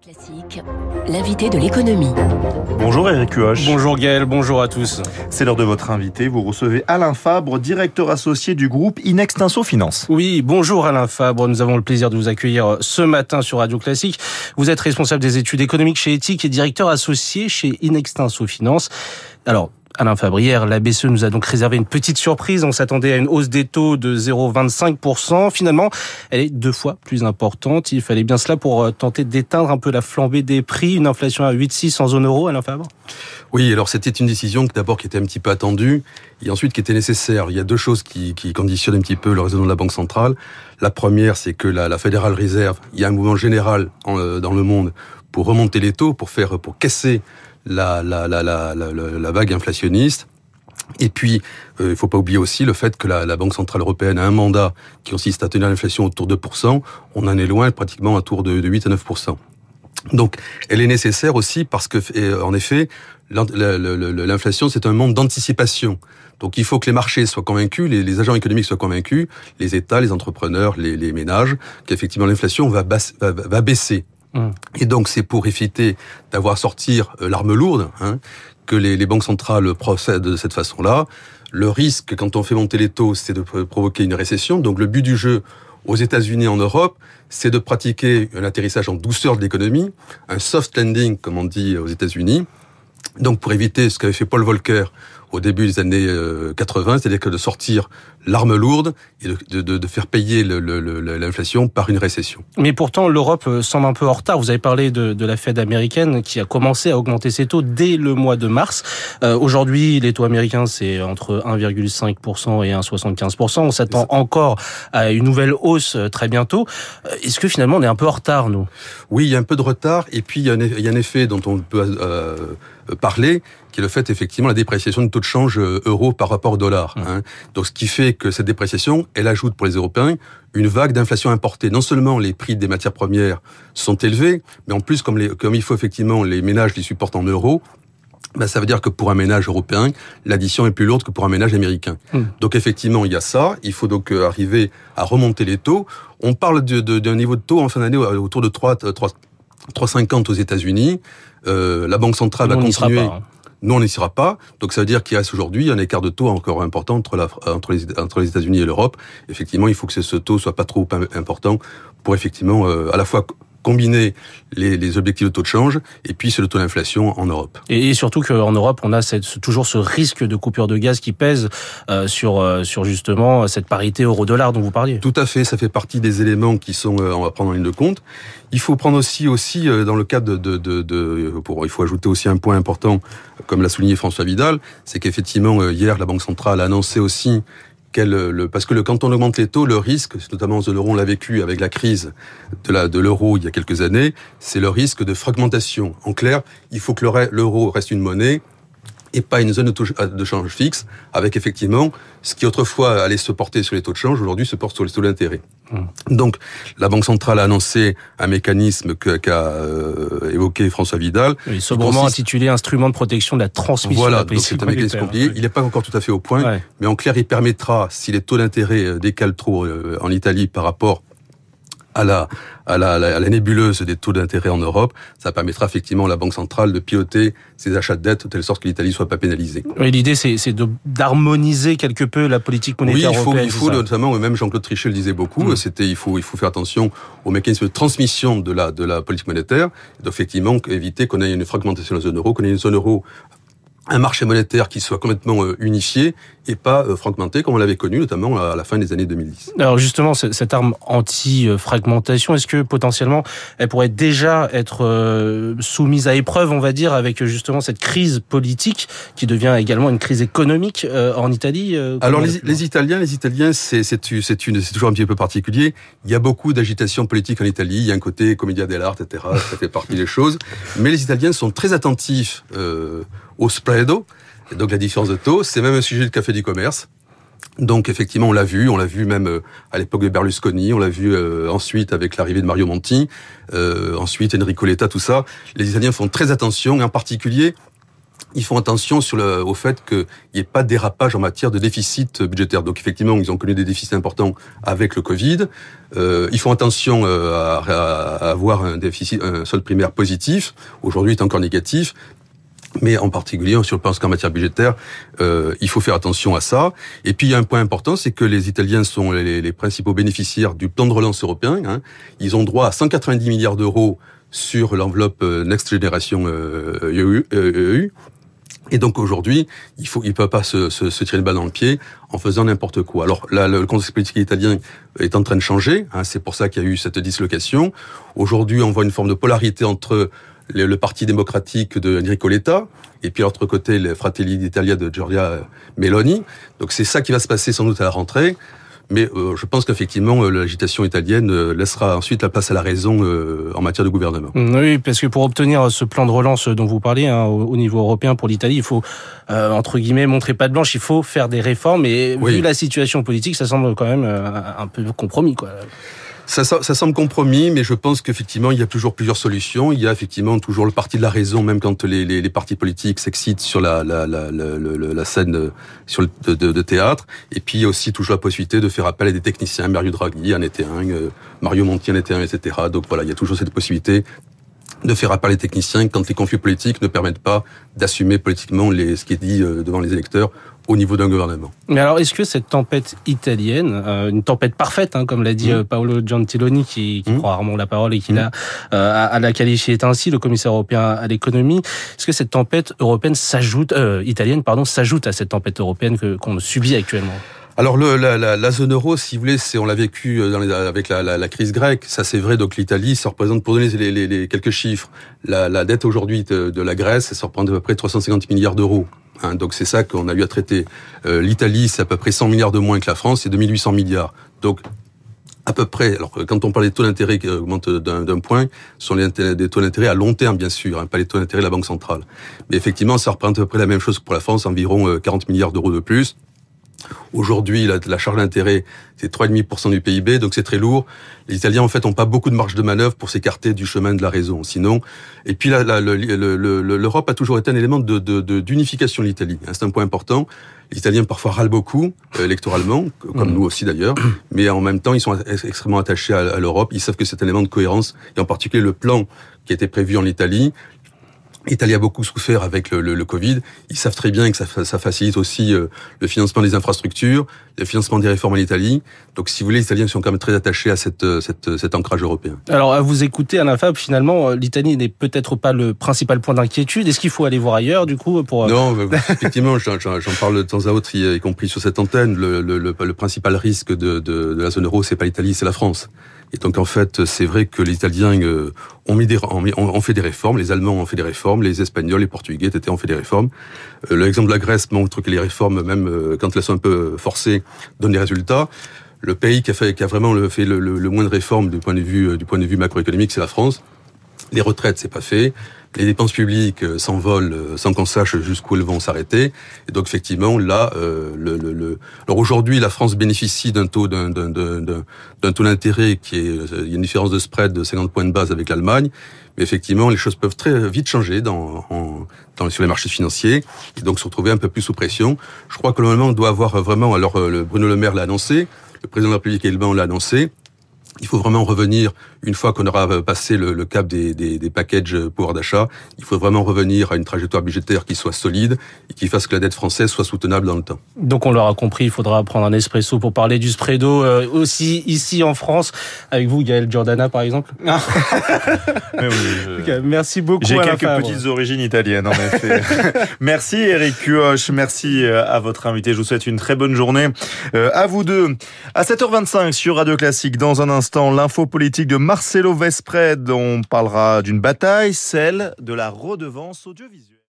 Classique, l'invité de l'économie. Bonjour Eric Huoche. Bonjour Gaël, bonjour à tous. C'est l'heure de votre invité. Vous recevez Alain Fabre, directeur associé du groupe Inextinso Finance. Oui, bonjour Alain Fabre. Nous avons le plaisir de vous accueillir ce matin sur Radio Classique. Vous êtes responsable des études économiques chez Ethique et directeur associé chez Inextinso Finance. Alors, Alain Fabrière, la BCE nous a donc réservé une petite surprise. On s'attendait à une hausse des taux de 0,25%. Finalement, elle est deux fois plus importante. Il fallait bien cela pour euh, tenter d'éteindre un peu la flambée des prix. Une inflation à 8,6 en zone euro, Alain Fabre? Oui, alors c'était une décision d'abord qui était un petit peu attendue et ensuite qui était nécessaire. Il y a deux choses qui, conditionnent un petit peu le raisonnement de la Banque centrale. La première, c'est que la, la Fédérale Réserve, il y a un mouvement général euh, dans le monde pour remonter les taux, pour faire, pour casser la, vague inflationniste. Et puis, euh, il ne faut pas oublier aussi le fait que la, Banque Centrale Européenne a un mandat qui consiste à tenir l'inflation autour de 2%. On en est loin, pratiquement à tour de, de 8 à 9%. Donc, elle est nécessaire aussi parce que, en effet, l'inflation, c'est un monde d'anticipation. Donc, il faut que les marchés soient convaincus, les, agents économiques soient convaincus, les États, les entrepreneurs, les, ménages, qu'effectivement l'inflation va, baisser. Mmh. Et donc, c'est pour éviter d'avoir sortir euh, l'arme lourde hein, que les, les, banques centrales procèdent de cette façon-là. Le risque, quand on fait monter les taux, c'est de provoquer une récession. Donc, le but du jeu aux États-Unis et en Europe, c'est de pratiquer un atterrissage en douceur de l'économie, un soft landing, comme on dit aux États-Unis. Donc, pour éviter ce qu'avait fait Paul Volcker au début des années 80, euh, c'est-à-dire que de sortir l'arme lourde et de, de, de faire payer l'inflation par une récession. Mais pourtant, l'Europe euh, semble un peu en retard. Vous avez parlé de, de, la Fed américaine qui a commencé à augmenter ses taux dès le mois de mars. Euh, Aujourd'hui, les taux américains, c'est entre 1,5% et 1,75%. On s'attend encore à une nouvelle hausse très bientôt. Est-ce que finalement, on est un peu en retard, nous? Oui, il y a un peu de retard. Et puis, il y a un, il y a un effet dont on peut euh, parler, qui est le fait effectivement la dépréciation du taux de change euro par rapport au dollar. Mmh. Hein. Donc ce qui fait que cette dépréciation, elle ajoute pour les Européens une vague d'inflation importée. Non seulement les prix des matières premières sont élevés, mais en plus comme, les, comme il faut effectivement les ménages les supportent en euros, ben, ça veut dire que pour un ménage européen, l'addition est plus lourde que pour un ménage américain. Mmh. Donc effectivement, il y a ça. Il faut donc euh, arriver à remonter les taux. On parle d'un niveau de taux en fin d'année autour de 3, 3, 3,50 aux États-Unis. Euh, la Banque centrale va continuer. Pas, hein. Nous, on n'y sera pas. Donc, ça veut dire qu'il reste aujourd'hui un écart de taux encore important entre, les États-Unis et l'Europe. Effectivement, il faut que ce taux soit pas trop important pour effectivement euh, à la fois combiner les, les, objectifs de taux de change et puis c'est le taux d'inflation en Europe. Et, et surtout qu'en Europe, on a cette, toujours ce risque de coupure de gaz qui pèse euh, sur, euh, sur justement cette parité euro-dollar dont vous parliez. Tout à fait, ça fait partie des éléments qui sont, euh, on va prendre en ligne de compte. Il faut prendre aussi, aussi euh, dans le cadre de, de, de, pour, il faut ajouter aussi un point important, comme l'a souligné François Vidal, c'est qu'effectivement euh, hier la Banque centrale a annoncé aussi le, parce que le, quand on augmente les taux, le risque, notamment en zone euro, on l'a vécu avec la crise de la de l'euro il y a quelques années, c'est le risque de fragmentation. En clair, il faut que l'euro reste une monnaie et pas une zone de change fixe, avec effectivement ce qui autrefois allait se porter sur les taux de change, aujourd'hui se porte sur les taux d'intérêt. Mmh. Donc, la Banque centrale a annoncé un mécanisme qu'a qu euh, évoqué François Vidal. Oui, sobrement consiste... intitulé Instrument de protection de la transmission. Voilà, donc c'est un mécanisme compliqué. Oui. Il n'est pas encore tout à fait au point, ouais. mais en clair, il permettra, si les taux d'intérêt euh, décalent trop euh, en Italie par rapport à la, à la, à la nébuleuse des taux d'intérêt en Europe, ça permettra effectivement à la Banque centrale de piloter ses achats de dette de telle sorte que l'Italie soit pas pénalisée. Oui, l'idée c'est d'harmoniser quelque peu la politique monétaire oui, il faut, européenne. il faut notamment, même Jean-Claude Trichet le disait beaucoup, mmh. c'était il faut il faut faire attention au mécanisme de transmission de la de la politique monétaire, d'effectivement éviter qu'on ait une fragmentation de la zone euro, qu'on ait une zone euro un marché monétaire qui soit complètement euh, unifié et pas euh, fragmenté comme on l'avait connu notamment à la fin des années 2010. Alors justement, cette arme anti-fragmentation, est-ce que potentiellement elle pourrait déjà être euh, soumise à épreuve, on va dire, avec justement cette crise politique qui devient également une crise économique en Italie Alors les, les, Italiens, les Italiens, c'est toujours un petit peu particulier. Il y a beaucoup d'agitation politique en Italie. Il y a un côté commedia dell'arte, etc. Ça fait partie des choses. Mais les Italiens sont très attentifs. Euh, au spreado, donc la différence de taux. C'est même un sujet de café du commerce. Donc effectivement, on l'a vu, on l'a vu même euh, à l'époque de Berlusconi, on l'a vu euh, ensuite avec l'arrivée de Mario Monti, euh, ensuite Enrico Letta, tout ça. Les Italiens font très attention, en particulier, ils font attention sur le, au fait qu'il n'y ait pas de dérapage en matière de déficit budgétaire. Donc effectivement, ils ont connu des déficits importants avec le Covid. Ils font attention à, avoir un un solde primaire positif. Aujourd'hui, il est encore négatif. Mais en particulier, je pense qu'en matière budgétaire, euh, il faut faire attention à ça. Et puis, il y a un point important, c'est que les Italiens sont les, les, principaux bénéficiaires du plan de relance européen. Hein. Ils ont droit à 190 milliards d'euros sur l'enveloppe euh, Next Generation euh, EU, EU, et donc aujourd'hui, il faut, il peut pas se, se, se, tirer une balle dans le pied en faisant n'importe quoi. Alors là, le contexte politique italien est en train de changer. Hein, c'est pour ça qu'il y a eu cette dislocation. Aujourd'hui, on voit une forme de polarité entre le, le Parti démocratique de Enrico Letta et puis l'autre côté, les Fratelli d'Italia de Giorgia Meloni. Donc c'est ça qui va se passer sans doute à la rentrée. Mais euh, je pense qu'effectivement, euh, l'agitation italienne euh, laissera ensuite la place à la raison en matière de gouvernement. Mm, oui, parce que pour obtenir ce plan de relance dont vous parlez hein, au niveau européen pour l'Italie, il faut, entre guillemets, montrer pas de blanche, il faut faire des réformes. Et oui. vu la situation politique, ça semble quand même un peu compromis. Quoi. Ça, ça, ça, semble compromis, mais je pense qu'effectivement, il y a toujours plusieurs solutions. Il y a effectivement toujours le parti de la raison, même quand les, les, les partis politiques s'excitent sur la, la, la, la, scène sur le, de, de, théâtre. Et puis, aussi toujours la possibilité de faire appel à des techniciens. Mario Draghi en était un, euh, Mario Monti en était un, etc. Donc voilà, il y a toujours cette possibilité de faire appel à des techniciens quand les conflits politiques ne permettent pas d'assumer politiquement les, ce qui est dit euh, devant les électeurs au niveau d'un gouvernement. Mais alors, est-ce que cette tempête italienne, euh, une tempête parfaite, hein, comme l'a dit mmh. Paolo Gentiloni, qui, qui mmh. prend rarement la parole et qui l'a euh, à la qualifié ainsi, le commissaire européen à l'économie, est-ce que cette tempête européenne s'ajoute, euh, italienne, pardon, s'ajoute à cette tempête européenne que qu'on subit actuellement? Alors le, la, la, la, zone euro, si vous voulez, c'est on l'a vécu dans les, avec la, la, crise grecque. Ça c'est vrai. Donc l'Italie, ça représente pour donner les, les, les quelques chiffres, la, dette aujourd'hui de, de, la Grèce, ça représente à peu près 350 milliards d'euros. Hein, donc c'est ça qu'on a eu à traiter. Euh, L'Italie, c'est à peu près 100 milliards de moins que la France, c'est 2800 milliards. Donc à peu près. Alors quand on parle des taux d'intérêt qui augmentent d'un point, ce sont les des taux d'intérêt à long terme bien sûr, hein, pas les taux d'intérêt de la banque centrale. Mais effectivement, ça représente à peu près la même chose que pour la France, environ 40 euh, milliards d'euros de plus. Aujourd'hui, la, la, charge d'intérêt, c'est 3,5% du PIB, donc c'est très lourd. Les Italiens, en fait, n'ont pas beaucoup de marge de manœuvre pour s'écarter du chemin de la raison. Sinon, et puis l'Europe a toujours été un élément d'unification de, de, de l'Italie. C'est un point important. Les Italiens parfois râlent beaucoup euh, électoralement, comme mmh. nous aussi d'ailleurs, mais en même temps, ils sont extrêmement attachés à, à l'Europe. Ils savent que c'est un élément de cohérence, et en particulier le plan qui a été prévu en Italie, L'Italie a beaucoup souffert avec le, le, le, Covid. Ils savent très bien que ça, ça facilite aussi euh, le financement des infrastructures, le financement des réformes en Italie. Donc, si vous voulez, les Italiens sont quand même très attachés à cette, euh, cette, euh, cet ancrage européen. Alors, à vous écouter, Alain Fab, finalement, l'Italie n'est peut-être pas le principal point d'inquiétude. Est-ce qu'il faut aller voir ailleurs, du coup, pour... Non, effectivement, j'en parle de temps à autre, y compris sur cette antenne. Le, le, le principal risque de, de, de la zone euro, c'est pas l'Italie, c'est la France. Et donc en fait, c'est vrai que les Italiens euh, ont, mis des, ont, ont, fait des réformes, les Allemands ont fait des réformes, les Espagnols, les Portugais, etc. ont fait des réformes. Euh, L'exemple de la Grèce montre que les réformes, même euh, quand elles sont un peu forcées, donnent des résultats. Le pays qui a, fait, qui a vraiment fait le, le, le moins de réformes du point de vue, du point de vue macroéconomique, c'est la France. Les retraites, c'est pas fait les dépenses publiques euh, s'envolent euh, sans qu'on sache jusqu'où elles vont s'arrêter. Et donc effectivement, là, euh, le, le, le... alors aujourd'hui, la France bénéficie d'un taux d'intérêt qui est, il y a une différence de spread de 50 points de base avec l'Allemagne. Mais effectivement, les choses peuvent très vite changer dans, dans, sur les marchés financiers et donc se retrouver un peu plus sous pression. Je crois que le moment doit avoir vraiment, alors Bruno Le Maire l'a annoncé, le président de la République également l'a annoncé, il faut vraiment revenir, une fois qu'on aura passé le, le cap des, des, des, packages pouvoir d'achat, il faut vraiment revenir à une trajectoire budgétaire qui soit solide et qui fasse que la dette française soit soutenable dans le temps. Donc on l'aura compris, il faudra prendre un espresso pour parler du spreado euh, aussi ici en France, avec vous Gaël Giordana par exemple. oui, je... Merci beaucoup. J'ai quelques petites origines italiennes en effet. merci Eric Cuoche, merci euh, à votre invité, je vous souhaite une très bonne journée. Euh, à vous deux, à 7h25 sur Radio Classique, dans un instant, l'info politique de Marcelo Vespred. On parlera d'une bataille, celle de la redevance audiovisuelle.